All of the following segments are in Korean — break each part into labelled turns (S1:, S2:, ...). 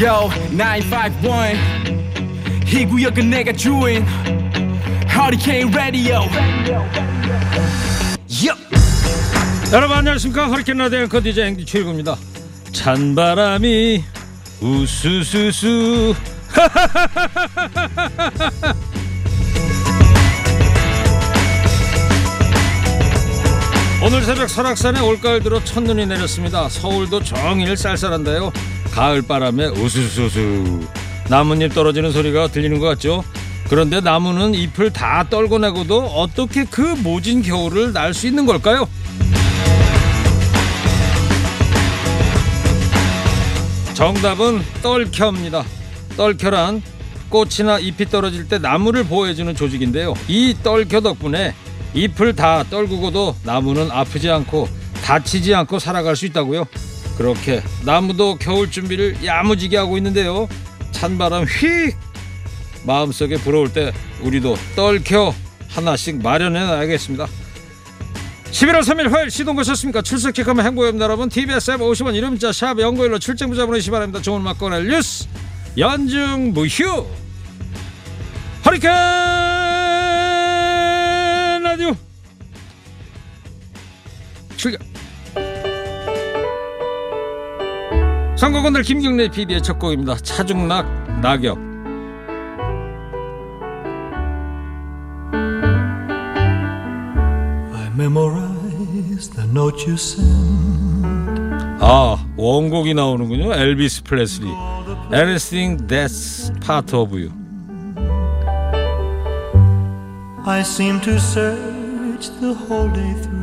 S1: Yo 951 이 구역은 내가 주인. 허리케인 라디오
S2: 여러분 안녕하십니까? 허리케인 라디오 앵커 DJ 앵디 최일구입니다. 찬바람이 우수수수. 오늘 새벽 설악산에 올가을 들어 첫눈이 내렸습니다. 서울도 종일 쌀쌀한데요 가을 바람에 우수수수 나뭇잎 떨어지는 소리가 들리는 것 같죠 그런데 나무는 잎을 다 떨고 내고도 어떻게 그 모진 겨울을 날 수 있는 걸까요? 정답은 떨켜입니다. 떨켜란 꽃이나 잎이 떨어질 때 나무를 보호해주는 조직인데요. 이 떨켜 덕분에 잎을 다 떨구고도 나무는 아프지 않고 다치지 않고 살아갈 수 있다고요. 그렇게 나무도 겨울 준비를 야무지게 하고 있는데요. 찬바람 휙 마음속에 불어올 때 우리도 떨켜 하나씩 마련해 놔야겠습니다. 11월 3일 화요일 시동 거셨습니까? 출석 체크하면 행복입니다 여러분 TBS 앱 50원 이름 문자 샵 연구일로 출첵 문자 보내시기 바랍니다 좋은 꺼낼 뉴스 연중 무휴 허리케인 선거건들 김경래 PD의 첫 곡입니다 차중락 낙엽
S3: I memorize the note you send.
S2: 아 원곡이 나오는군요 엘비스 플레슬리 Anything That's Part of You
S3: I seem to search the whole day through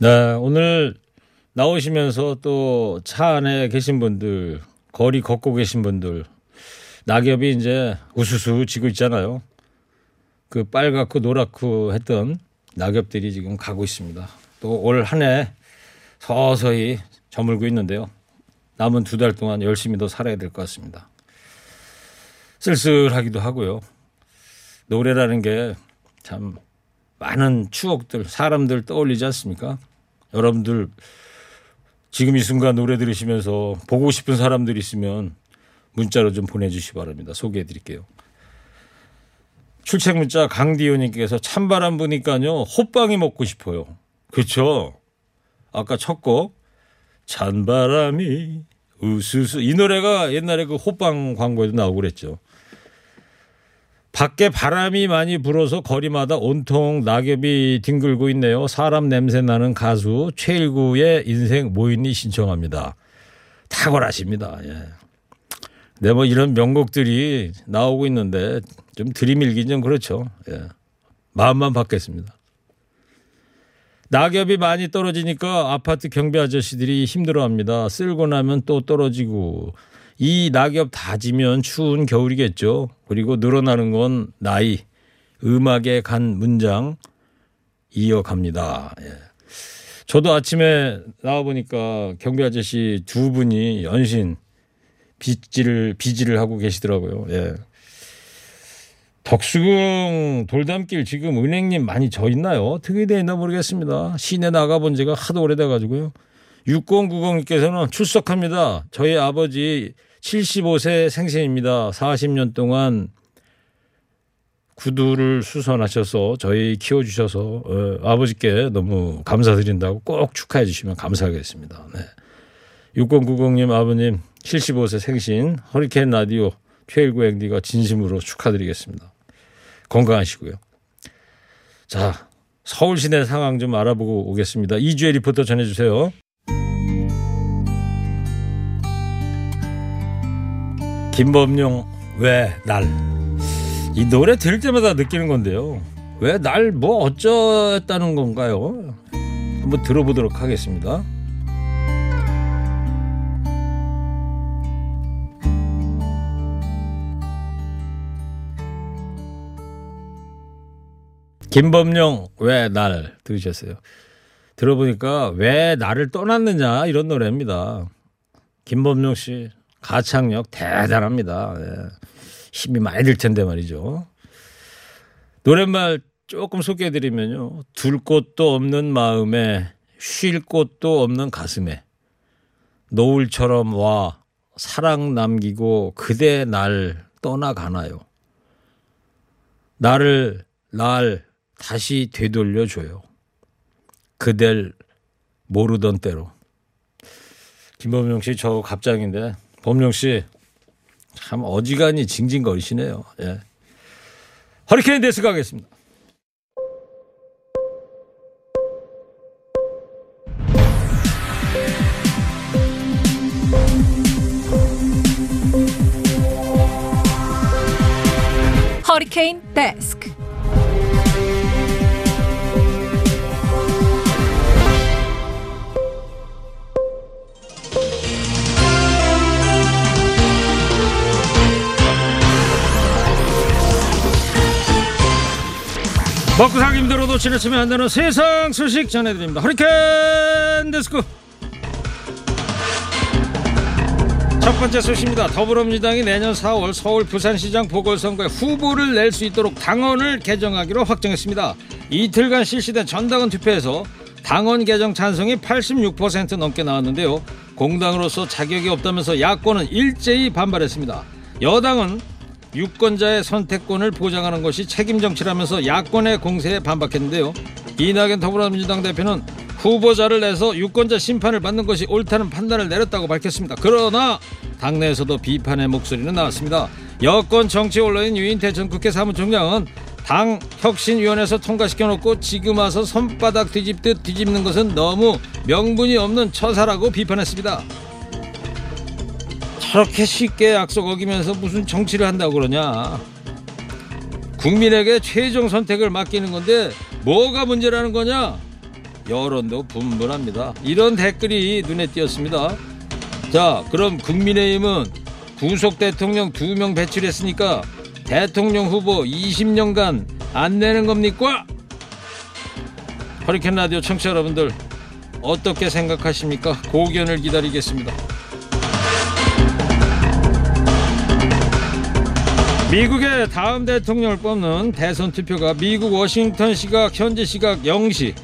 S2: 네, 오늘 나오시면서 또 차 안에 계신 분들, 거리 걷고 계신 분들, 낙엽이 이제 우수수 지고 있잖아요. 그 빨갛고 노랗고 했던 낙엽들이 지금 가고 있습니다. 또 올 한 해 서서히 저물고 있는데요. 남은 두 달 동안 열심히 더 살아야 될 것 같습니다. 쓸쓸하기도 하고요. 노래라는 게 참 많은 추억들, 사람들 떠올리지 않습니까? 여러분들 지금 이 순간 노래 들으시면서 보고 싶은 사람들 있으면 문자로 좀 보내주시기 바랍니다. 소개해 드릴게요. 출첵 문자 강디호님께서 찬바람 부니까요 호빵이 먹고 싶어요. 그렇죠? 아까 첫 곡 찬바람이 우수수 이 노래가 옛날에 그 호빵 광고에도 나오고 그랬죠. 밖에 바람이 많이 불어서 거리마다 온통 낙엽이 뒹굴고 있네요. 사람 냄새 나는 가수 최일구의 인생 모인이 신청합니다. 탁월하십니다. 예. 네, 뭐 이런 명곡들이 나오고 있는데 좀 들이밀긴 좀 그렇죠. 예. 마음만 받겠습니다. 낙엽이 많이 떨어지니까 아파트 경비 아저씨들이 힘들어합니다. 쓸고 나면 또 떨어지고 이 낙엽 다 지면 추운 겨울이겠죠. 그리고 늘어나는 건 나이, 음악에 간 문장 이어갑니다. 예. 저도 아침에 나와 보니까 경비 아저씨 두 분이 연신 빗질을 비질을 하고 계시더라고요. 예. 덕수궁 돌담길 지금 은행님 많이 져 있나요? 어떻게 돼 있나 모르겠습니다. 시내 나가본 지가 하도 오래돼 가지고요. 6090님께서는 출석합니다. 저희 아버지 75세 생신입니다. 40년 동안 구두를 수선하셔서 저희 키워주셔서 어, 아버지께 너무 감사드린다고 꼭 축하해 주시면 감사하겠습니다. 네. 6090님 아버님 75세 생신 허리케인 라디오 최일구 앵디가 진심으로 축하드리겠습니다. 건강하시고요. 자 서울 시내 상황 좀 알아보고 오겠습니다. 이주혜 리포터 전해주세요. 김범용 왜 날? 이 노래 들을 때마다 느끼는 건데요. 왜 날 뭐 어쩌다는 건가요? 한번 들어보도록 하겠습니다. 김범용 왜 날 들으셨어요? 들어보니까 왜 나를 떠났느냐 이런 노래입니다. 김범용 씨 가창력 대단합니다. 예. 힘이 많이 들 텐데 말이죠. 노랫말 조금 소개해드리면요. 둘 곳도 없는 마음에 쉴 곳도 없는 가슴에 노을처럼 와 사랑 남기고 그대 날 떠나가나요. 나를 날 다시 되돌려줘요. 그댈 모르던 때로. 김범용 씨 저 갑장인데 범용 씨 참 어지간히 징징거리시네요. 예. 허리케인 데스 가겠습니다.
S4: 허리케인 데스크.
S2: 먹고 살기 힘들어도 지나치면 안 되는 세상 소식 전해드립니다. 허리케인 데스크. 첫 번째 소식입니다. 더불어민주당이 내년 4월 서울 부산시장 보궐선거에 후보를 낼 수 있도록 당원을 개정하기로 확정했습니다. 이틀간 실시된 전당원 투표에서 당원 개정 찬성이 86% 넘게 나왔는데요. 공당으로서 자격이 없다면서 야권은 일제히 반발했습니다. 여당은 유권자의 선택권을 보장하는 것이 책임 정치라면서 야권의 공세에 반박했는데요. 이낙연 더불어민주당 대표는 후보자를 내서 유권자 심판을 받는 것이 옳다는 판단을 내렸다고 밝혔습니다. 그러나 당내에서도 비판의 목소리는 나왔습니다. 여권 정치 언론인 유인태 전 국회 사무총장은 당 혁신위원회에서 통과시켜놓고 지금 와서 손바닥 뒤집듯 뒤집는 것은 너무 명분이 없는 처사라고 비판했습니다. 저렇게 쉽게 약속 어기면서 무슨 정치를 한다고 그러냐. 국민에게 최종 선택을 맡기는 건데 뭐가 문제라는 거냐? 여론도 분분합니다. 이런 댓글이 눈에 띄었습니다. 자, 그럼 국민의힘은 구속 대통령 두 명 배출했으니까 대통령 후보 20년간 안 내는 겁니까? 허리케인 라디오 청취자 여러분들 어떻게 생각하십니까? 고견을 기다리겠습니다. 미국의 다음 대통령을 뽑는 대선 투표가 미국 워싱턴 시각 현재 시각 0시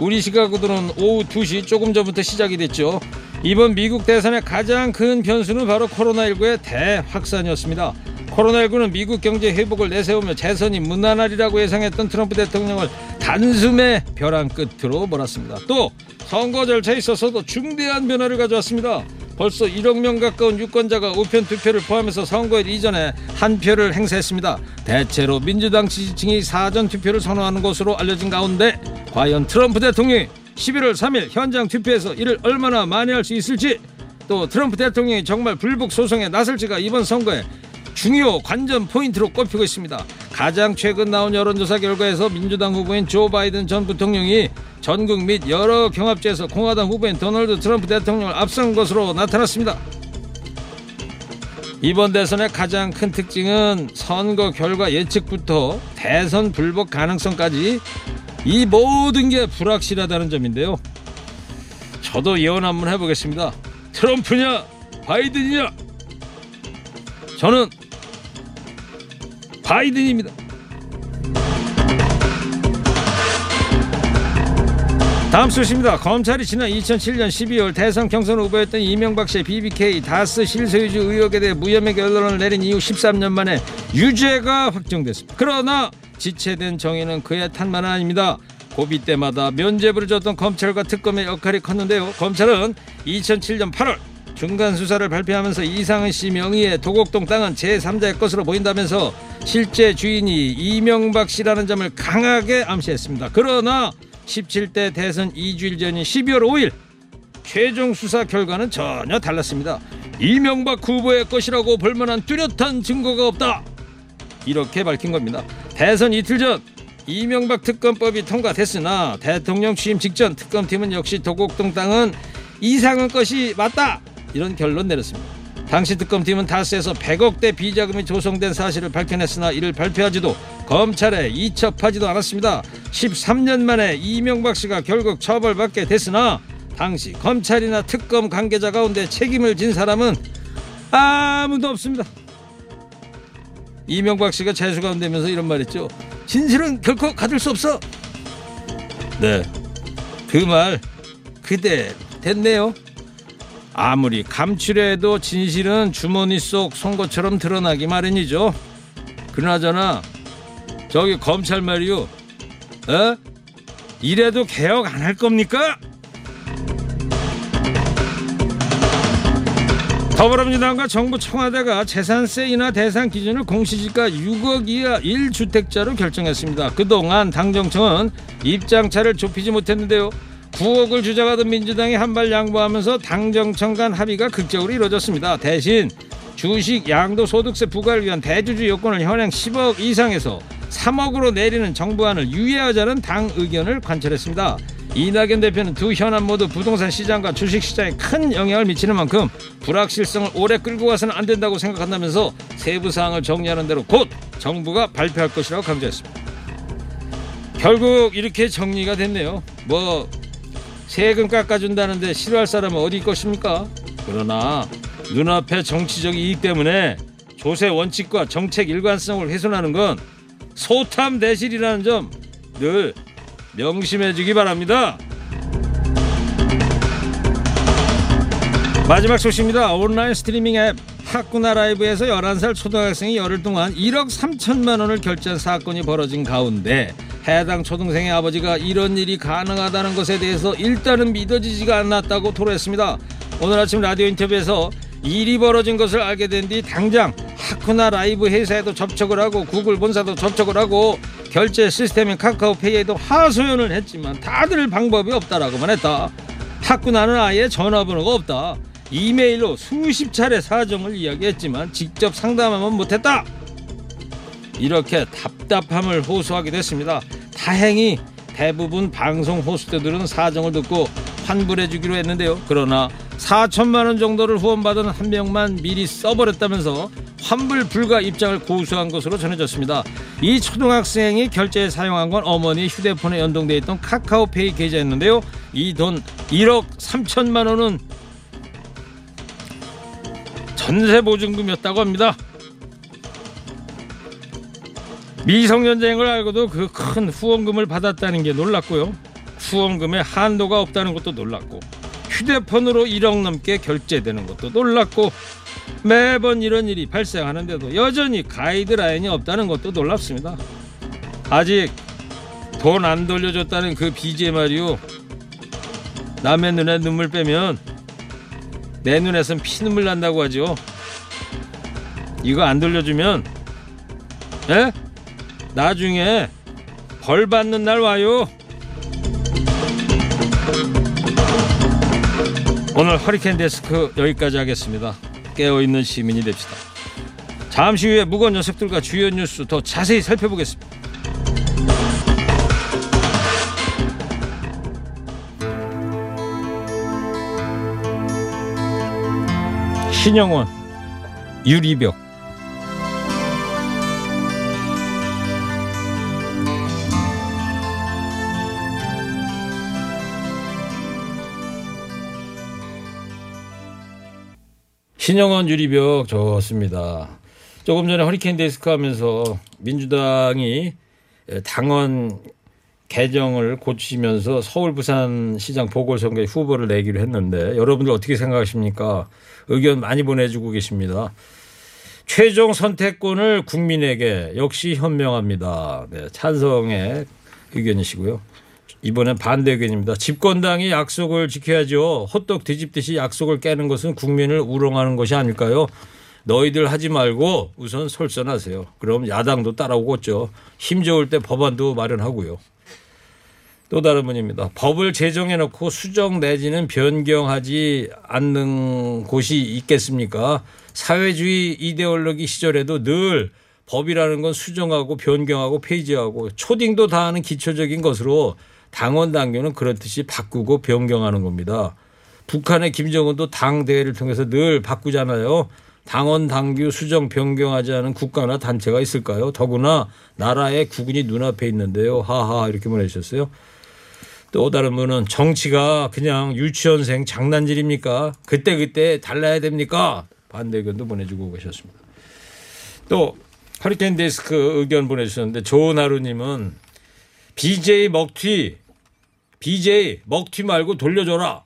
S2: 우리 시각으로는 오후 2시 조금 전부터 시작이 됐죠. 이번 미국 대선의 가장 큰 변수는 바로 코로나19의 대확산이었습니다. 코로나19는 미국 경제 회복을 내세우며 재선이 무난하리라고 예상했던 트럼프 대통령을 단숨에 벼랑 끝으로 몰았습니다. 또 선거 절차에 있어서도 중대한 변화를 가져왔습니다. 벌써 1억 명 가까운 유권자가 우편 투표를 포함해서 선거일 이전에 한 표를 행사했습니다. 대체로 민주당 지지층이 사전 투표를 선호하는 것으로 알려진 가운데 과연 트럼프 대통령이 11월 3일 현장 투표에서 이를 얼마나 많이 할수 있을지 또 트럼프 대통령이 정말 불복 소송에 나설지가 이번 선거에 중요 관전 포인트로 꼽히고 있습니다. 가장 최근 나온 여론조사 결과에서 민주당 후보인 조 바이든 전 부통령이 전국 및 여러 경합지에서 공화당 후보인 도널드 트럼프 대통령을 앞선 것으로 나타났습니다. 이번 대선의 가장 큰 특징은 선거 결과 예측부터 대선 불복 가능성까지 이 모든 게 불확실하다는 점인데요. 저도 예언 한번 해보겠습니다. 트럼프냐 바이든이냐 저는 바이든입니다. 다음 소식입니다. 검찰이 지난 2007년 12월 대선 경선 후보였던 이명박 씨의 BBK 다스 실소유주 의혹에 대해 무혐의 결론을 내린 이후 13년 만에 유죄가 확정됐습니다. 그러나 지체된 정의는 그의 탓만 아닙니다. 고비 때마다 면죄부를 줬던 검찰과 특검의 역할이 컸는데요. 검찰은 2007년 8월 중간 수사를 발표하면서 이상은 씨 명의의 도곡동 땅은 제3자의 것으로 보인다면서 실제 주인이 이명박 씨라는 점을 강하게 암시했습니다. 그러나 17대 대선 2주일 전인 12월 5일 최종 수사 결과는 전혀 달랐습니다. 이명박 후보의 것이라고 볼만한 뚜렷한 증거가 없다. 이렇게 밝힌 겁니다. 대선 이틀 전 이명박 특검법이 통과됐으나 대통령 취임 직전 특검팀은 역시 도곡동 땅은 이상은 것이 맞다. 이런 결론 내렸습니다. 당시 특검팀은 다스에서 100억대 비자금이 조성된 사실을 밝혀냈으나 이를 발표하지도 검찰에 이첩하지도 않았습니다. 13년 만에 이명박 씨가 결국 처벌받게 됐으나 당시 검찰이나 특검 관계자 가운데 책임을 진 사람은 아무도 없습니다. 이명박 씨가 재수가 되면서 이런 말했죠. 진실은 결코 가둘 수 없어. 네, 그 말 그대 됐네요. 아무리 감추려 도 진실은 주머니 속 송곳처럼 드러나기 마련이죠. 그나저나 저기 검찰 말이요. 어? 이래도 개혁 안 할 겁니까? 더불어민주당과 정부 청와대가 재산세 인하 대상 기준을 공시지가 6억 이하 1주택자로 결정했습니다. 그동안 당정청은 입장차를 좁히지 못했는데요. 9억을 주장하던 민주당이 한 발 양보하면서 당정청 간 합의가 극적으로 이루어졌습니다. 대신 주식 양도소득세 부과를 위한 대주주 요건을 현행 10억 이상에서 3억으로 내리는 정부안을 유예하자는 당 의견을 관철했습니다. 이낙연 대표는 두 현안 모두 부동산 시장과 주식 시장에 큰 영향을 미치는 만큼 불확실성을 오래 끌고 가서는 안 된다고 생각한다면서 세부 사항을 정리하는 대로 곧 정부가 발표할 것이라고 강조했습니다. 결국 이렇게 정리가 됐네요. 뭐 세금 깎아준다는데 싫어할 사람은 어디 있겠습니까? 그러나 눈앞의 정치적 이익 때문에 조세 원칙과 정책 일관성을 훼손하는 건 소탐 대실이라는 점 늘 명심해 주기 바랍니다. 마지막 소식입니다. 온라인 스트리밍 앱 학구나 라이브에서 11살 초등학생이 열흘 동안 1억 3천만 원을 결제한 사건이 벌어진 가운데 해당 초등생의 아버지가 이런 일이 가능하다는 것에 대해서 일단은 믿어지지가 않았다고 토로했습니다. 오늘 아침 라디오 인터뷰에서 일이 벌어진 것을 알게 된 뒤 당장 하쿠나 라이브 회사에도 접촉을 하고 구글 본사도 접촉을 하고 결제 시스템인 카카오페이에도 하소연을 했지만 다들 방법이 없다라고만 했다. 하쿠나는 아예 전화번호가 없다. 이메일로 수십 차례 사정을 이야기했지만 직접 상담하면 못했다. 이렇게 답답함을 호소하게 됐습니다. 다행히 대부분 방송 호스트들은 사정을 듣고 환불해 주기로 했는데요. 그러나 4천만 원 정도를 후원받은 한 명만 미리 써버렸다면서 환불 불가 입장을 고수한 것으로 전해졌습니다. 이 초등학생이 결제에 사용한 건 어머니 휴대폰에 연동되어 있던 카카오페이 계좌였는데요. 이 돈 1억 3천만 원은 전세 보증금이었다고 합니다. 미성년자인 걸 알고도 그 큰 후원금을 받았다는 게 놀랐고요. 후원금에 한도가 없다는 것도 놀랐고 휴대폰으로 1억 넘게 결제되는 것도 놀랐고 매번 이런 일이 발생하는데도 여전히 가이드라인이 없다는 것도 놀랍습니다. 아직 돈 안 돌려줬다는 그 BJ 말이요. 남의 눈에 눈물 빼면 내 눈에선 피눈물 난다고 하죠. 이거 안 돌려주면 에? 나중에 벌 받는 날 와요. 오늘 허리케인 데스크 여기까지 하겠습니다. 깨어있는 시민이 됩시다. 잠시 후에 무거운 녀석들과 주요 뉴스 더 자세히 살펴보겠습니다. 신영원 유리벽 신영원 유리벽 좋습니다. 조금 전에 허리케인 데스크 하면서 민주당이 당원 개정을 고치면서 서울 부산 시장 보궐선거에 후보를 내기로 했는데 여러분들 어떻게 생각하십니까? 의견 많이 보내주고 계십니다. 최종 선택권을 국민에게 역시 현명합니다. 네, 찬성의 의견이시고요. 이번엔 반대 의견입니다. 집권당이 약속을 지켜야죠. 호떡 뒤집듯이 약속을 깨는 것은 국민을 우롱하는 것이 아닐까요? 너희들 하지 말고 우선 솔선하세요. 그럼 야당도 따라오겠죠. 힘 좋을 때 법안도 마련하고요. 또 다른 분입니다. 법을 제정해 놓고 수정 내지는 변경하지 않는 곳이 있겠습니까? 사회주의 이데올로기 시절에도 늘 법이라는 건 수정하고 변경하고 폐지하고 초딩도 다 하는 기초적인 것으로 당원 당규는 그렇듯이 바꾸고 변경하는 겁니다. 북한의 김정은도 당 대회를 통해서 늘 바꾸잖아요. 당원 당규 수정 변경하지 않은 국가나 단체가 있을까요? 더구나 나라의 국군이 눈앞에 있는데요. 하하 이렇게 보내주셨어요. 또 다른 분은 정치가 그냥 유치원생 장난질입니까? 그때 그때 달라야 됩니까? 반대 의견도 보내주고 계셨습니다. 또 허리케인 데스크 의견 보내주셨는데 좋은 하루님은 BJ 먹튀 BJ 먹튀 말고 돌려줘라.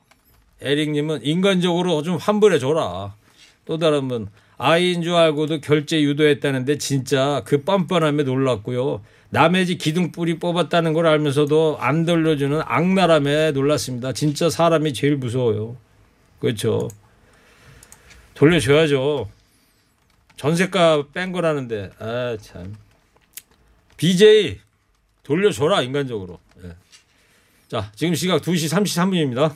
S2: 에릭님은 인간적으로 좀 환불해줘라. 또 다른 분 아이인 줄 알고도 결제 유도했다는데 진짜 그 뻔뻔함에 놀랐고요. 남의 집 기둥뿌리 뽑았다는 걸 알면서도 안 돌려주는 악랄함에 놀랐습니다. 진짜 사람이 제일 무서워요. 그렇죠. 돌려줘야죠. 전세가 뺀 거라는데 아 참. BJ 돌려줘라 인간적으로. 예. 자 지금 시각 2시 33분입니다.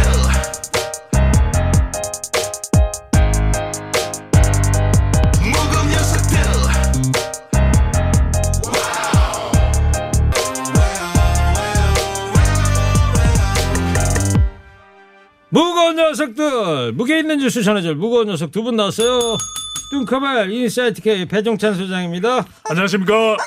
S5: 녀석들
S2: 무게 있는 뉴스 전해줄 무거운 녀석 두 분 나왔어요. 뚱커벨 인사이트 K 배종찬 소장입니다.
S6: 안녕하십니까.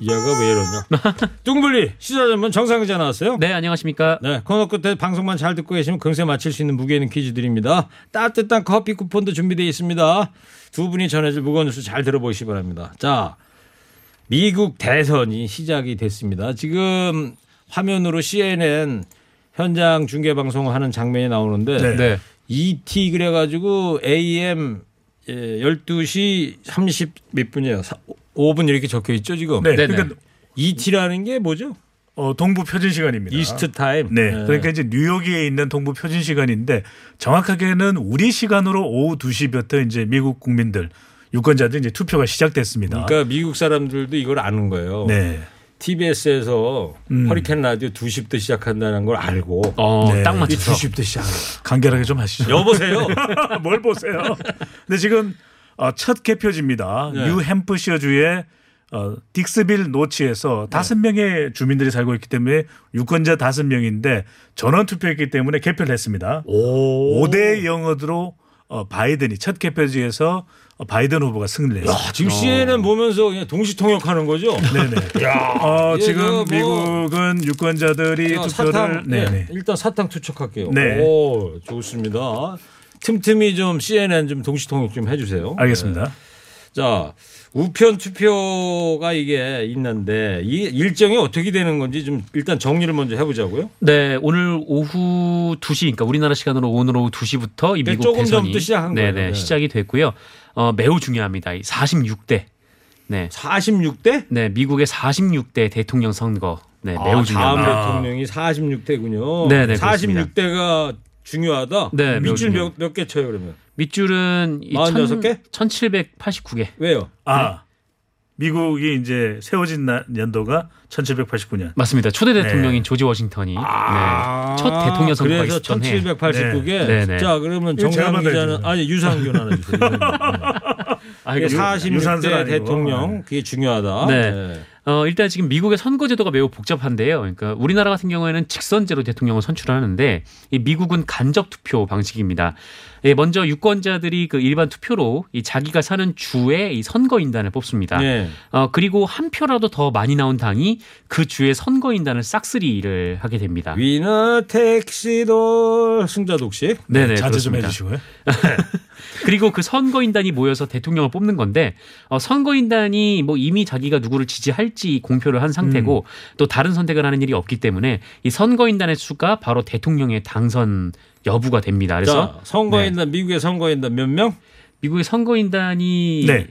S2: 얘가 왜 이러냐? 뚱블리 시사 전문 정상근 기자 나왔어요.
S7: 네, 안녕하십니까.
S2: 네, 코너 끝에 방송만 잘 듣고 계시면 금세 맞힐 수 있는 무게 있는 퀴즈 드립니다. 따뜻한 커피 쿠폰도 준비되어 있습니다. 두 분이 전해줄 무거운 뉴스 잘 들어보시기 바랍니다. 자, 미국 대선이 시작이 됐습니다. 지금 화면으로 CNN 현장 중계 방송하는 장면이 나오는데
S6: 네.
S7: 네.
S2: ET 그래 가지고 AM 예, 12시 30 몇 분이에요? 5분 이렇게 적혀 있죠 지금.
S6: 네,
S7: 네네.
S6: 그러니까
S2: ET라는 게 뭐죠?
S6: 어, 동부 표준 시간입니다.
S2: 이스트 타임.
S6: 네, 그러니까 이제 뉴욕에 있는 동부 표준 시간인데 정확하게는 우리 시간으로 오후 2시부터 이제 미국 국민들 유권자들 이제 투표가 시작됐습니다.
S2: 그러니까 미국 사람들도 이걸 아는 거예요.
S6: 네.
S2: TBS에서
S6: 음.
S2: 허리케인 라디오 2시부터 시작한다는 걸 알고
S7: 어,
S6: 네.
S2: 딱이
S7: 맞춰서.
S2: 2시부터 시작해요.
S6: 간결하게 좀 하시죠.
S2: 여보세요.
S6: 뭘 보세요? 근데 지금 어, 첫 개표지입니다.
S2: 네.
S6: 뉴햄프셔주의 어, 딕스빌 노치에서 다섯 명의 주민들이 살고 있기 때문에 유권자 다섯 명인데 전원 투표했기 때문에 개표를 했습니다.
S2: 오.
S6: 5대 0으로 어, 바이든이 첫 개표지에서 어, 바이든 후보가 승리를 했습니다.
S2: 아, 지금 CNN 보면서 그냥 동시 통역하는 거죠.
S6: 네네. 어,
S2: 이게
S6: 지금
S2: 뭐-
S6: 미국은 유권자들이
S2: 자,
S6: 투표를
S2: 사탕, 네. 일단 사탕 투척할게요.
S6: 네.
S2: 오, 좋습니다. 틈틈이 좀 CNN 좀 동시 통역 좀 해주세요.
S6: 알겠습니다.
S2: 네. 자, 우편 투표가 이게 있는데 이 일정이 어떻게 되는 건지 좀 일단 정리를 먼저 해보자고요.
S7: 네, 오늘 오후 2시, 그러니까 우리나라 시간으로 오늘 오후 2시부터 이
S2: 그러니까
S7: 미국
S2: 조금
S7: 대선이
S2: 전부터 시작한
S7: 네네,
S2: 거예요. 네.
S7: 시작이 됐고요. 어, 매우 중요합니다. 이 46대. 네.
S2: 46대?
S7: 네, 미국의 46대 대통령 선거. 네, 매우
S2: 아, 다음
S7: 중요합니다.
S2: 대통령이 46대군요.
S7: 네, 네, 그렇습니다.
S2: 46대가 중요하다.
S7: 네,
S2: 밑줄
S7: 중요해요.
S2: 몇개 쳐요 그러면?
S7: 밑줄은 이
S2: 46개?
S7: 1789개.
S2: 왜요?
S6: 아 미국이 이제 세워진 나- 연도가 1789년.
S7: 맞습니다. 초대 대통령인
S6: 네.
S7: 조지 워싱턴이
S2: 아,
S7: 네, 첫 대통령 선거가
S2: 그래서
S7: 있었던 해.
S2: 1789개.
S7: 네, 네.
S2: 자, 그러면 정상 기자는. 아니 유상균 하나 주세요.
S7: 아,
S2: 그게
S7: 이거
S2: 46대
S6: 유산슬 아니고.
S2: 대통령 그게 중요하다.
S7: 네. 어, 일단 지금 미국의 선거제도가 매우 복잡한데요. 그러니까 우리나라 같은 경우에는 직선제로 대통령을 선출하는데 이 미국은 간접 투표 방식입니다. 예, 먼저 유권자들이 그 일반 투표로 이 자기가 사는 주에 이 선거인단을 뽑습니다.
S2: 네.
S7: 어, 그리고 한 표라도 더 많이 나온 당이 그 주의 선거인단을 싹쓸이를 하게 됩니다.
S2: 위너 택시도 승자 독식.
S7: 네네
S6: 자제 좀
S7: 그렇습니다.
S6: 해주시고요.
S7: 그리고 그 선거인단이 모여서 대통령을 뽑는 건데 어, 선거인단이 뭐 이미 자기가 누구를 지지할지 공표를 한 상태고 또 다른 선택을 하는 일이 없기 때문에 이 선거인단의 수가 바로 대통령의 당선 여부가 됩니다. 그래서
S2: 자, 선거인단 미국의 선거인단 몇 명?
S7: 미국의 선거인단이
S6: 네,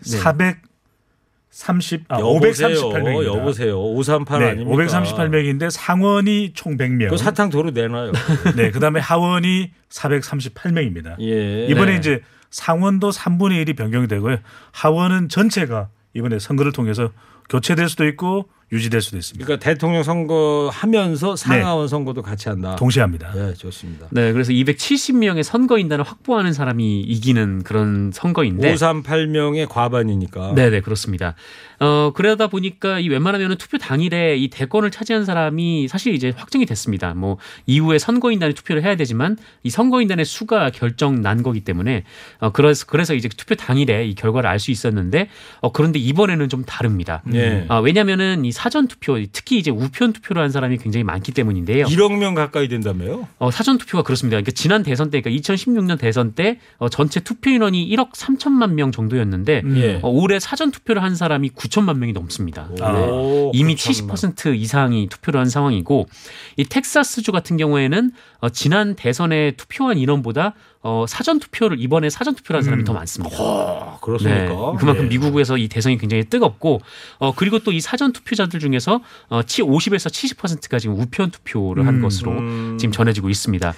S6: 430, 아,
S2: 여보세요.
S6: 538명입니다.
S2: 여보세요. 538
S6: 네,
S2: 아닙니까?
S6: 538명인데 상원이 총 100명.
S2: 그 사탕 도로 내놔요.
S6: 네, 그다음에 하원이 438명입니다.
S2: 예.
S6: 이번에
S7: 네.
S6: 이제 상원도 3분의 1이 변경이 되고요. 하원은 전체가 이번에 선거를 통해서 교체될 수도 있고 유지될 수도 있습니다.
S2: 그러니까 대통령 선거 하면서 상하원 선거도 같이 한다.
S6: 동시에 합니다.
S2: 네, 좋습니다.
S7: 네, 그래서 270명의 선거인단을 확보하는 사람이 이기는 그런 선거인데
S2: 538명의 과반이니까.
S7: 네 네 그렇습니다. 어 그러다 보니까 이 웬만하면은 투표 당일에 이 대권을 차지한 사람이 사실 이제 확정이 됐습니다. 뭐 이후에 선거인단에 투표를 해야 되지만 이 선거인단의 수가 결정 난 거기 때문에 어 그래서 그래서 이제 투표 당일에 이 결과를 알 수 있었는데 어 그런데 이번에는 좀 다릅니다.
S2: 예.
S7: 아, 왜냐면은 이 사전 투표, 특히 이제 우편 투표를 한 사람이 굉장히 많기 때문인데요.
S2: 1억 명 가까이 된다며요?
S7: 어, 사전 투표가 그렇습니다. 그러니까 지난 대선 때, 그러니까 2016년 대선 때 어, 전체 투표 인원이 1억 3천만 명 정도였는데
S2: 예.
S7: 어, 올해 사전 투표를 한 사람이 9천만 명이 넘습니다.
S6: 아.
S7: 네.
S2: 오,
S7: 이미
S2: 9천만.
S7: 70% 이상이 투표를 한 상황이고 이 텍사스주 같은 경우에는 어, 지난 대선에 투표한 인원보다 어, 사전 투표를 이번에 사전 투표를 한 사람이 더 많습니다.
S2: 아, 그렇습니까?
S7: 네, 그만큼
S6: 네.
S7: 미국에서 이 대선이 굉장히 뜨겁고 어 그리고 또 이 사전 투표자들 중에서 어 50에서 70%가 지금 우편 투표를 한
S6: 음,
S7: 것으로
S2: 음.
S7: 지금 전해지고 있습니다.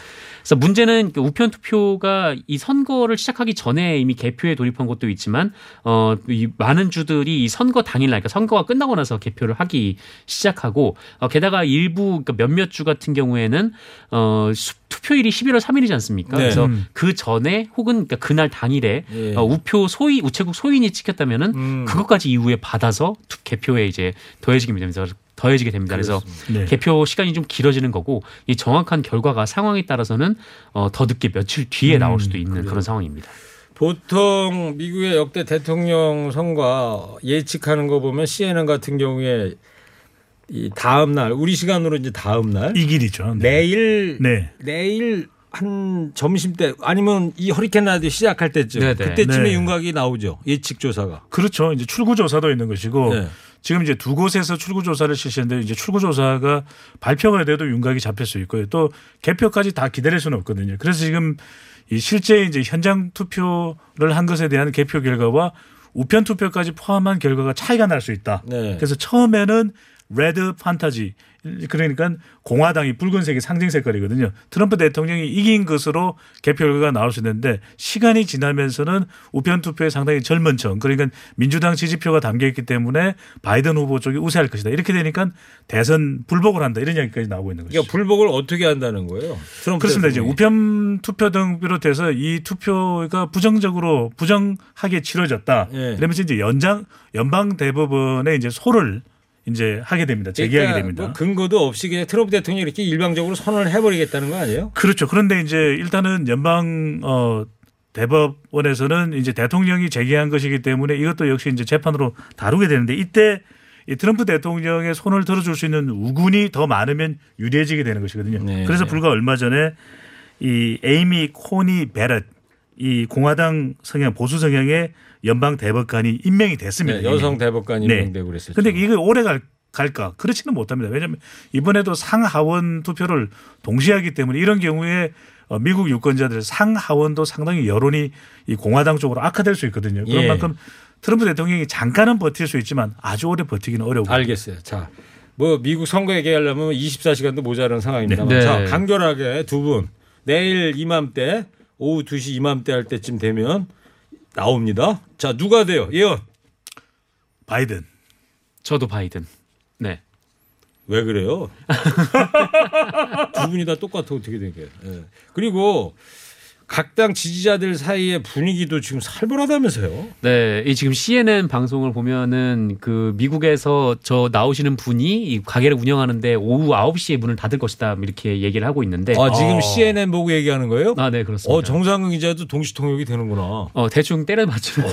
S7: 그래서 문제는 그 우편 투표가 이 선거를 시작하기 전에 이미 개표에 돌입한 것도 있지만 어 이 많은 주들이 이 선거 당일날 그러니까 선거가 끝나고 나서 개표를 하기 시작하고 어 게다가 일부 그러니까 몇몇 주 같은 경우에는 어 수- 투표일이 11월 3일이지 않습니까?
S2: 네.
S7: 그래서
S6: 음.
S7: 그 전에 혹은 그러니까 그날 당일에
S2: 예.
S7: 어, 우표 소위 우체국 소인이 찍혔다면은
S2: 음.
S7: 그것까지 이후에 받아서 투- 개표에 이제 더해지게 됩니다. 더해지게 됩니다. 그래서
S6: 네.
S7: 개표 시간이 좀 길어지는 거고 이 정확한 결과가 상황에 따라서는 어, 더 늦게 며칠 뒤에 나올 수도 있는 그런 상황입니다.
S2: 보통 미국의 역대 대통령 선거 예측하는 거 보면 CNN 같은 경우에 이 다음 날 우리 시간으로 이제 다음 날
S6: 이 길이죠. 네.
S2: 내일
S6: 네.
S2: 내일 한 점심 때 아니면 이 허리케인 라디오 시작할 때쯤
S7: 네네.
S2: 그때쯤에
S6: 네.
S2: 윤곽이 나오죠 예측 조사가.
S6: 그렇죠. 이제 출구 조사도 있는 것이고
S2: 네.
S6: 지금 이제 두 곳에서 출구 조사를 실시했는데 이제 출구 조사가 발표가 돼도 윤곽이 잡힐 수 있고요. 또 개표까지 다 기다릴 수는 없거든요. 그래서 지금 이 실제 이제 현장 투표를 한 것에 대한 개표 결과와 우편 투표까지 포함한 결과가 차이가 날 수 있다.
S2: 네.
S6: 그래서 처음에는 red 판타지 그러니까 공화당이 붉은색이 상징 색깔이거든요. 트럼프 대통령이 이긴 것으로 개표 결과가 나올 수 있는데 시간이 지나면서는 우편 투표에 상당히 젊은 층 그러니까 민주당 지지표가 담겨 있기 때문에 바이든 후보 쪽이 우세할 것이다. 이렇게 되니까 대선 불복을 한다 이런 이야기까지 나오고 있는 것이죠.
S2: 그러니까 불복을 어떻게 한다는 거예요? 트럼프
S6: 그렇습니다. 이제
S2: 대통령이.
S6: 우편 투표 등 비롯해서 이 투표가 부정적으로 부정하게 치러졌다.
S2: 예.
S6: 그러면서 이제 연장 연방 대법원에 이제 소를 이제 하게 됩니다. 제기하게
S2: 그러니까
S6: 됩니다.
S2: 뭐 근거도 없이 그냥 트럼프 대통령이 이렇게 일방적으로 선언을 해버리겠다는 거 아니에요?
S6: 그렇죠. 그런데 이제 일단은 연방 어 대법원에서는 이제 대통령이 제기한 것이기 때문에 이것도 역시 이제 재판으로 다루게 되는데 이때 이 트럼프 대통령의 손을 들어줄 수 있는 우군이 더 많으면 유리해지게 되는 것이거든요.
S2: 네.
S6: 그래서 불과 얼마 전에 이 에이미 코니 베렛 이 공화당 성향 보수 성향의 연방 대법관이 임명이 됐습니다.
S2: 네, 여성 대법관이
S6: 네.
S2: 임명되고 그랬었죠.
S6: 근데 이게 오래 갈, 갈까? 그렇지는 못합니다. 왜냐하면 이번에도 상하원 투표를 동시에 하기 때문에 이런 경우에 어, 미국 유권자들 상하원도 상당히 여론이 이 공화당 쪽으로 악화될 수 있거든요. 그런
S2: 예.
S6: 만큼 트럼프 대통령이 잠깐은 버틸 수 있지만 아주 오래 버티기는 어려워.
S2: 알겠어요. 자, 뭐 미국 선거 얘기하려면 24시간도 모자란 상황입니다만
S7: 네.
S2: 자
S7: 네.
S2: 간결하게 두 분 내일 이맘때 오후 2시 이맘때 할 때쯤 되면 나옵니다. 자 누가 돼요? 예언.
S6: 바이든.
S7: 저도 바이든. 네.
S2: 왜 그래요? 두 분이 다 똑같아 어떻게 된 게. 예. 그리고 각 당 지지자들 사이의 분위기도 지금 살벌하다면서요?
S7: 네, 이 지금 CNN 방송을 보면은 그 미국에서 저 나오시는 분이 이 가게를 운영하는데 오후 9시에 문을 닫을 것이다 이렇게 얘기를 하고 있는데
S2: 아 지금
S6: 어.
S2: CNN 보고 얘기하는 거예요?
S7: 아, 네, 그렇습니다.
S2: 어 정상근 기자도 동시 통역이 되는구나.
S7: 어, 대충 때려 맞추는.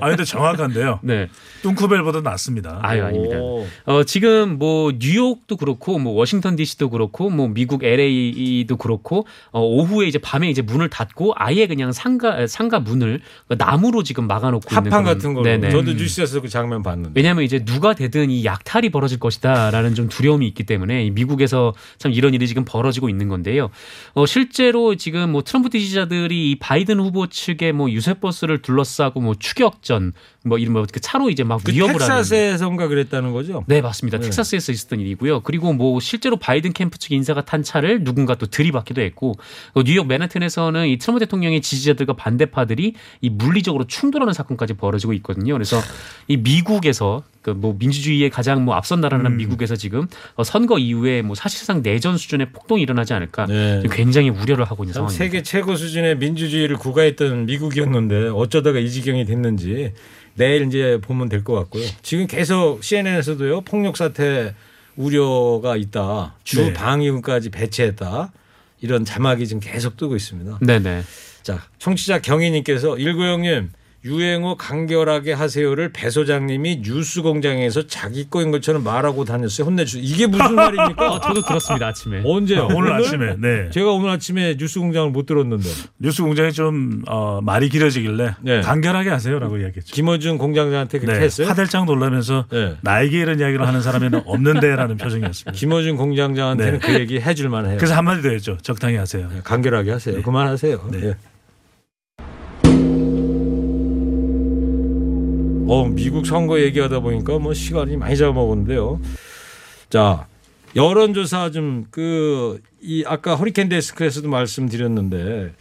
S6: 아 근데 정확한데요.
S7: 네.
S6: 뚱쿠벨보다 낫습니다.
S7: 아유, 아닙니다.
S2: 오.
S7: 어, 지금 뭐 뉴욕도 그렇고 뭐 워싱턴 DC도 그렇고 뭐 미국 LA도 그렇고 어, 오후에 이제 밤에 이제 문을 닫고 아예 그냥 상가 상가 문을 나무로 지금 막아놓고 있는
S2: 합판 같은 걸로.
S7: 네네.
S2: 저도 뉴스에서 그 장면 봤는데.
S7: 왜냐하면 이제 누가 되든 이 약탈이 벌어질 것이다라는 좀 두려움이 있기 때문에 이 미국에서 참 이런 일이 지금 벌어지고 있는 건데요. 어, 실제로 지금 뭐 트럼프 지지자들이 이 바이든 후보 측의 뭐 유세 버스를 둘러싸고 뭐 추격전 뭐 이런 뭐그 차로 이제 막
S2: 그
S7: 위협을 하는
S2: 텍사스에선가 그랬다는 거죠?
S7: 네, 맞습니다.
S2: 네.
S7: 텍사스에서 있었던 일이고요. 그리고 뭐 실제로 바이든 캠프 측 인사가 탄 차를 누군가 또 들이받기도 했고 그 뉴욕 맨하튼에서는 이 트럼프 대통령의 지지자들과 반대파들이 이 물리적으로 충돌하는 사건까지 벌어지고 있거든요. 그래서 이 미국에서 그뭐 민주주의의 가장 뭐 앞선 나라는 미국에서 지금 어, 선거 이후에 뭐 사실상 내전 수준의 폭동이 일어나지 않을까
S2: 네.
S7: 굉장히 우려를 하고 있는
S2: 참
S7: 상황입니다.
S2: 세계 최고 수준의 민주주의를 구가했던 미국이었는데 어쩌다가 이 지경이 됐는지 내일 이제 보면 될 것 같고요. 지금 계속 CNN에서도요 폭력 사태 우려가 있다. 주
S6: 네.
S2: 방위군까지 배치했다. 이런 자막이 지금 계속 뜨고 있습니다.
S7: 네네.
S2: 자, 청취자 경희님께서 일구 형님 유행어 간결하게 하세요를 배 소장님이 뉴스 공장에서 자기 거인 것처럼 말하고 다녔어요. 혼내주. 이게 무슨 말입니까?
S7: 어, 저도 들었습니다 아침에.
S2: 언제요?
S6: 오늘 아침에 네.
S2: 제가 오늘 아침에 뉴스 공장을 못 들었는데
S6: 뉴스 공장이 좀 어, 말이 길어지길래
S2: 네.
S6: 간결하게 하세요라고 이야기했죠.
S2: 김어준 공장장한테 그렇게
S6: 네.
S2: 했어요.
S6: 화들짝 놀라면서
S2: 네.
S6: 나에게 이런 이야기를 하는 사람에는 없는데라는 표정이었습니다.
S2: 김어준 공장장한테는
S6: 네.
S2: 그 얘기 해줄 만해요.
S6: 그래서 한마디 더 했죠. 적당히 하세요.
S2: 간결하게 하세요. 그만하세요.
S6: 네.
S2: 어, 미국 선거 얘기하다 보니까 뭐 시간이 많이 잡아먹었는데요. 자, 여론조사 좀 그 이 아까 허리케인 데스크에서도 말씀드렸는데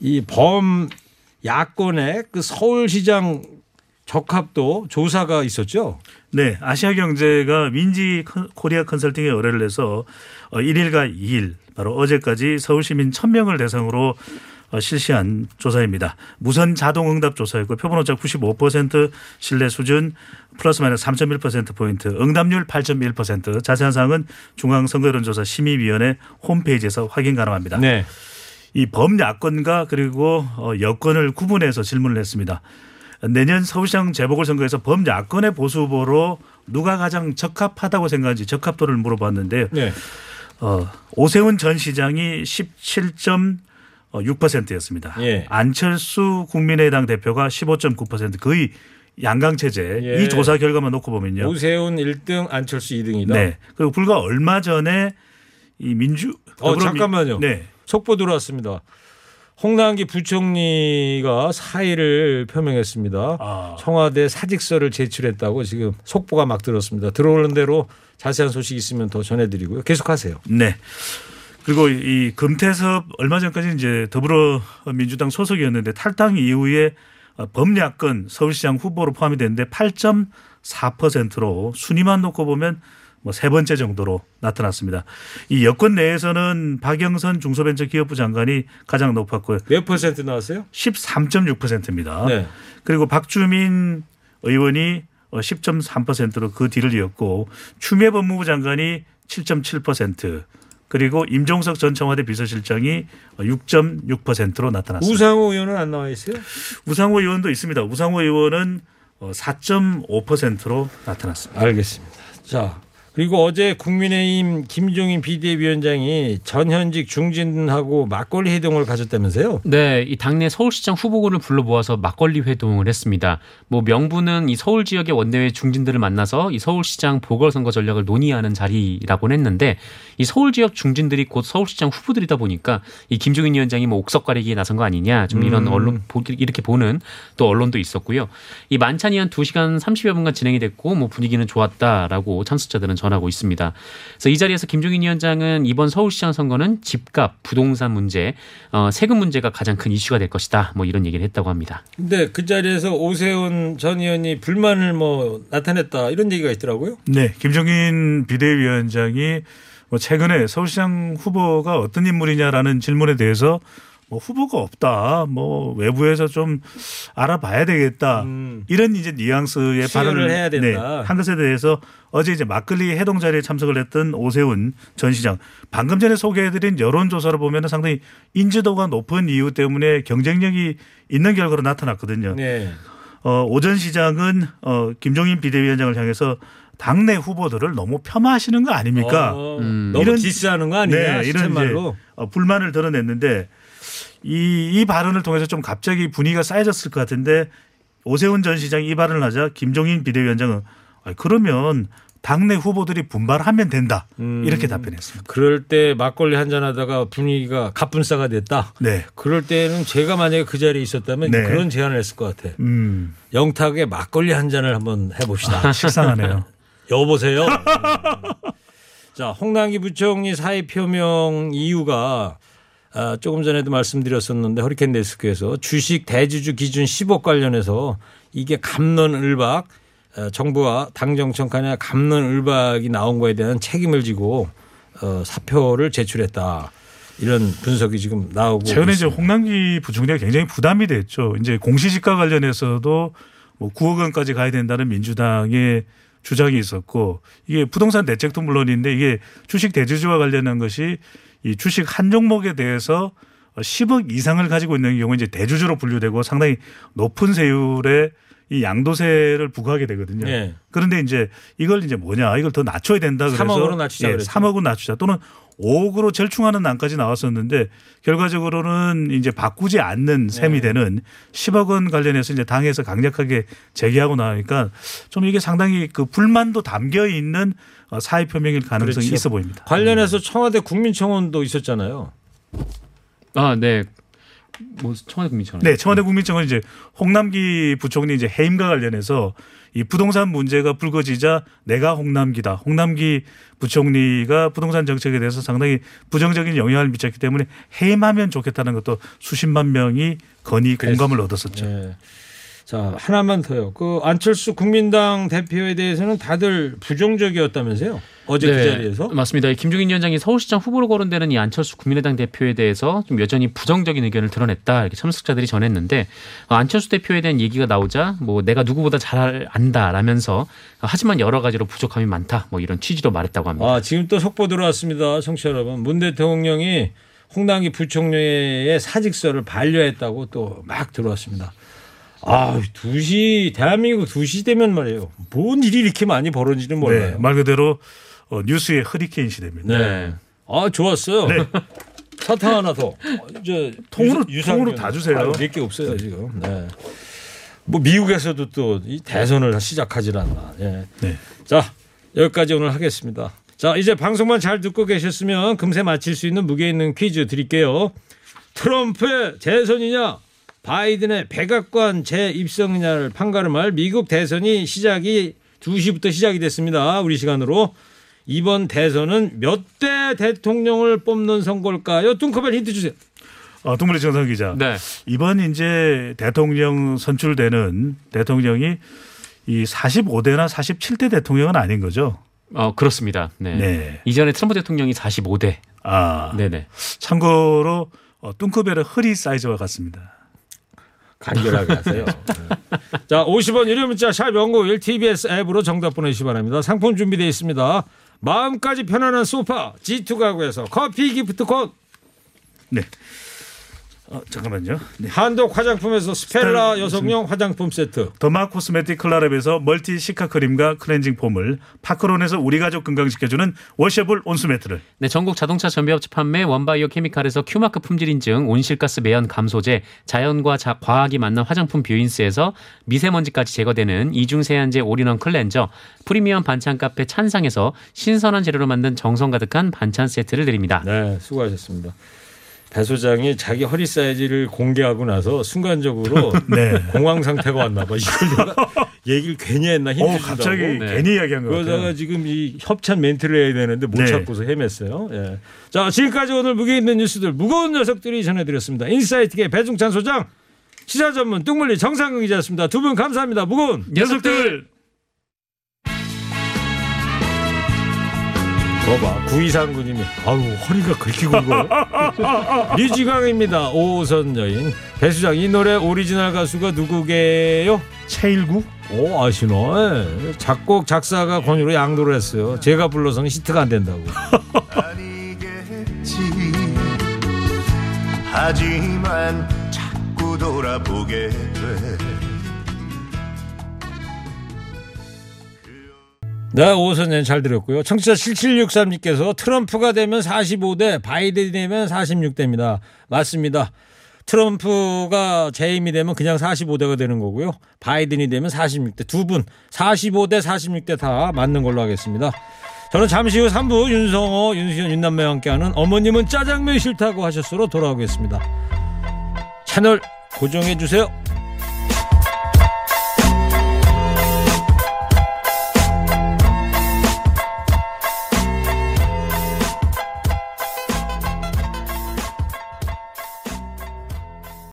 S2: 이 범 야권의 그 서울시장 적합도 조사가 있었죠.
S6: 네, 아시아 경제가 윈지 컨- 코리아 컨설팅에 의뢰를 해서 어, 1일과 2일 바로 어제까지 서울시민 1000명을 대상으로 어, 실시한 조사입니다. 무선 자동 응답 조사였고 표본 오차 95% 신뢰 수준 플러스 마이너스 3.1% 포인트, 응답률 8.1%. 자세한 사항은 중앙 선거여론조사 심의위원회 홈페이지에서 확인 가능합니다.
S2: 네.
S6: 이 범야권과 그리고 어, 여권을 구분해서 질문을 했습니다. 내년 서울시장 재보궐선거에서 범야권의 보수 후보로 누가 가장 적합하다고 생각하는지 적합도를 물어봤는데요.
S2: 네.
S6: 어, 오세훈 전 시장이 17.6%였습니다.
S2: 예.
S6: 안철수 국민의당 대표가 15.9% 거의 양강 체제.
S2: 예.
S6: 이 조사 결과만 놓고 보면요.
S2: 오세훈 1등, 안철수 2등이다.
S6: 네. 그리고 불과 얼마 전에 이 민주
S2: 어, 잠깐만요.
S6: 네.
S2: 속보 들어왔습니다. 홍남기 부총리가 사의를 표명했습니다.
S6: 아.
S2: 청와대 사직서를 제출했다고 지금 속보가 막 들었습니다. 들어오는 대로 자세한 소식 있으면 더 전해드리고요. 계속하세요.
S6: 네. 그리고 이 금태섭 얼마 전까지 이제 더불어민주당 소속이었는데 탈당 이후에 범야권 서울시장 후보로 포함이 됐는데 8.4%로 순위만 놓고 보면 뭐 세 번째 정도로 나타났습니다. 이 여권 내에서는 박영선 중소벤처기업부 장관이 가장 높았고요.
S2: 몇 퍼센트 나왔어요?
S6: 13.6%입니다.
S2: 네.
S6: 그리고 박주민 의원이 10.3%로 그 뒤를 이었고 추미애 법무부 장관이 7.7% 그리고 임종석 전 청와대 비서실장이 6.6%로 나타났습니다.
S2: 우상호 의원은 안 나와 있어요?
S6: 우상호 의원도 있습니다. 우상호 의원은 4.5%로 나타났습니다.
S2: 알겠습니다. 자. 그리고 어제 국민의힘 김종인 비대위원장이 전현직 중진하고 막걸리 회동을 가졌다면서요?
S7: 네, 이 당내 서울시장 후보군을 불러 모아서 막걸리 회동을 했습니다. 뭐 명분은 이 서울 지역의 원내외 중진들을 만나서 이 서울시장 보궐선거 전략을 논의하는 자리라고는 했는데 이 서울 지역 중진들이 곧 서울시장 후보들이다 보니까 이 김종인 위원장이 뭐 옥석 가리기에 나선 거 아니냐 좀 이런 언론 보- 이렇게 보는 또 언론도 있었고요. 이 만찬이 한 2시간 30여 분간 진행이 됐고 뭐 분위기는 좋았다라고 참석자들은 전하고 있습니다. 그래서 이 자리에서 김종인 위원장은 이번 서울시장 선거는 집값, 부동산 문제, 어, 세금 문제가 가장 큰 이슈가 될 것이다. 뭐 이런 얘기를 했다고 합니다.
S2: 근데 그 자리에서 오세훈 전 의원이 불만을 뭐 나타냈다 이런 얘기가 있더라고요.
S6: 네, 김종인 비대위원장이 뭐 최근에 서울시장 후보가 어떤 인물이냐라는 질문에 대해서 뭐 후보가 없다. 뭐 외부에서 좀 알아봐야 되겠다.
S2: 음.
S6: 이런 이제 뉘앙스의 발언을
S2: 해야 된다.
S6: 네, 한 것에 대해서 어제 이제 막걸리 해동 자리에 참석을 했던 오세훈 전 시장 방금 전에 소개해드린 여론조사를 보면 상당히 인지도가 높은 이유 때문에 경쟁력이 있는 결과로 나타났거든요.
S2: 네.
S6: 어, 오전 시장은 어, 김종인 비대위원장을 향해서 당내 후보들을 너무 폄하하시는 거 아닙니까?
S2: 어,
S7: 음.
S2: 너무
S6: 이런-
S2: 디스하는 거 아니냐?
S6: 네, 이런 이제
S2: 말로.
S6: 어, 불만을 드러냈는데 이, 이 발언을 통해서 좀 갑자기 분위기가 쌓여졌을 것 같은데 오세훈 전 시장이 이 발언을 하자 김종인 비대위원장은 아, 그러면 당내 후보들이 분발하면 된다
S2: 음.
S6: 이렇게 답변했습니다.
S2: 그럴 때 막걸리 한잔 하다가 분위기가 갑분싸가 됐다.
S6: 네,
S2: 그럴 때는 제가 만약에 그 자리에 있었다면
S6: 네.
S2: 그런 제안을 했을 것 같아.
S6: 음,
S2: 영탁의 막걸리 한 잔을 한번 해봅시다.
S6: 식상하네요.
S2: 여보세요. 자, 홍남기 부총리 사의 표명 이유가 아, 조금 전에도 말씀드렸었는데 허리케인 데스크에서 주식 대주주 기준 10억 관련해서 이게 감론을박 어, 정부와 당 정청 간의 감론을박이 나온 거에 대한 책임을 지고 어, 사표를 제출했다. 이런 분석이 지금 나오고
S6: 최근에 이제
S2: 있습니다.
S6: 홍남기 부총리가 굉장히 부담이 됐죠. 이제 공시지가 관련해서도 뭐 9억 원까지 가야 된다는 민주당의 주장이 있었고 이게 부동산 대책도 물론인데 이게 주식 대주주와 관련한 것이 이 주식 한 종목에 대해서 10억 이상을 가지고 있는 경우에 이제 대주주로 분류되고 상당히 높은 세율의 이 양도세를 부과하게 되거든요.
S2: 예.
S6: 그런데 이제 이걸 이제 뭐냐 이걸 더 낮춰야 된다 그래서
S2: 3억으로 낮추자
S6: 예,
S2: 그랬죠.
S6: 3억으로 낮추자 또는 5억으로 절충하는 안까지 나왔었는데 결과적으로는 이제 바꾸지 않는
S2: 네.
S6: 셈이 되는 10억 원 관련해서 이제 당에서 강력하게 제기하고 나니까 좀 이게 상당히 그 불만도 담겨 있는 어, 사의 표명일 가능성이
S2: 그렇죠.
S6: 있어 보입니다.
S2: 관련해서 청와대 국민청원도 있었잖아요.
S7: 아, 네. 뭐 청와대 국민청원.
S6: 네, 청와대 국민청원 이제 홍남기 부총리 이제 해임과 관련해서 이 부동산 문제가 불거지자 내가 홍남기다. 홍남기 부총리가 부동산 정책에 대해서 상당히 부정적인 영향을 미쳤기 때문에 해임하면 좋겠다는 것도 수십만 명이 건의 공감을 얻었었죠.
S2: 예. 자 하나만 더요. 그 안철수 국민당 대표에 대해서는 다들 부정적이었다면서요? 어제 그 자리에서?
S7: 네, 맞습니다. 김종인 위원장이 서울시장 후보로 거론되는 이 안철수 국민의당 대표에 대해서 좀 여전히 부정적인 의견을 드러냈다 이렇게 참석자들이 전했는데 어, 안철수 대표에 대한 얘기가 나오자 뭐 내가 누구보다 잘 안다라면서 어, 하지만 여러 가지로 부족함이 많다 뭐 이런 취지로 말했다고 합니다.
S2: 아 지금 또 속보 들어왔습니다, 청취자 여러분. 문 대통령이 홍남기 부총리의 사직서를 반려했다고 또 막 들어왔습니다. 아, 2시 대한민국 2시 되면 말이에요. 뭔 일이 이렇게 많이 벌어지는
S6: 네,
S2: 몰라요.
S6: 말 그대로 어, 뉴스의 허리케인 시대입니다.
S2: 네. 아, 좋았어요.
S6: 네.
S2: 사탕 하나 더. 어, 이제
S6: 통으로-
S2: 유산-
S6: 통으로 다 주세요.
S2: 몇개 없어요, 지금. 네. 뭐 미국에서도 또 이 대선을 시작하질 않나. 예.
S6: 네.
S2: 자, 여기까지 오늘 하겠습니다. 자, 이제 방송만 잘 듣고 계셨으면 금세 맞힐 수 있는 무게 있는 퀴즈 드릴게요. 트럼프의 재선이냐, 바이든의 백악관 재입성이냐를 판가름할 미국 대선이 시작이 2시부터 시작이 됐습니다. 우리 시간으로. 이번 대선은 몇 대 대통령을 뽑는 선거일까요? 뚱커벨 힌트 주세요.
S6: 어, 동물의 정상 기자.
S7: 네.
S6: 이번 이제 대통령 선출되는 대통령이 이 45대나 47대 대통령은 아닌 거죠.
S7: 어 그렇습니다. 네.
S6: 네.
S7: 이전에 트럼프 대통령이 45대.
S6: 아,
S7: 네네.
S6: 참고로 어, 뚱크벨의 허리 사이즈와 같습니다.
S2: 간결하게 하세요. 네. 자, 50원 유료 문자 샵 연구 1 TBS 앱으로 정답 보내주시기 바랍니다. 상품 준비되어 있습니다. 마음까지 편안한 소파 G2 가구에서 커피 기프트콘
S6: 네. 어, 잠깐만요. 네.
S2: 한독 화장품에서 스펠라
S6: 스펠-
S2: 여성용 화장품 세트
S6: derma cosmetic 클라랩에서 multi cica 크림과 cleansing foam을 파크론에서 우리 가족 건강시켜주는 washable 온수 매트를
S7: 네, 전국 자동차 정비업체 판매 원바이오 케미칼에서 큐마크 품질 인증 온실가스 매연 감소제 자연과 자, 과학이 만난 화장품 뷰인스에서 미세먼지까지 제거되는 이중 세안제 올인원 클렌저 프리미엄 반찬 카페 찬상에서 신선한 재료로 만든 정성 가득한 반찬 세트를 드립니다.
S2: 네, 수고하셨습니다. 배 소장이 자기 허리 사이즈를 공개하고 나서 순간적으로
S6: 네.
S2: 공황 상태가 왔나 봐. 이걸 내가 얘기를 괜히 했나 힌트
S6: 어. 갑자기
S7: 네.
S6: 괜히 이야기한 것
S2: 그러다가
S6: 같아요.
S2: 지금 이 협찬 멘트를 해야 되는데 못
S6: 네.
S2: 찾고서 헤맸어요. 예. 자, 지금까지 오늘 무게 있는 뉴스들 무거운 녀석들이 전해드렸습니다. 인사이트계 배중찬 소장, 시사 전문 뚱물리 정상근 기자였습니다. 두 분 감사합니다. 무거운
S6: 녀석들
S2: 봐봐 구이상구님이 아우 허리가 그렇게 굵어요? 류지강입니다. 오선 여인 배수장 이 노래 오리지널 가수가 누구게요?
S6: 최일구
S2: 오 아시나? 예. 작곡 작사가 권유로 양도를 했어요. 제가 불러서는 히트가 안 된다고.
S5: 아니겠지 하지만 자꾸 돌아보게 돼
S2: 네, 오선년 잘 들었고요. 청취자 7763님께서 트럼프가 되면 45대, 바이든이 되면 46대입니다. 맞습니다. 트럼프가 재임이 되면 그냥 45대가 되는 거고요. 바이든이 되면 46대. 두 분, 45대, 46대 다 맞는 걸로 하겠습니다. 저는 잠시 후 3부 윤성호, 윤수현, 윤남매와 함께하는 어머님은 짜장면 싫다고 하셨으로 돌아오겠습니다. 채널 고정해 주세요.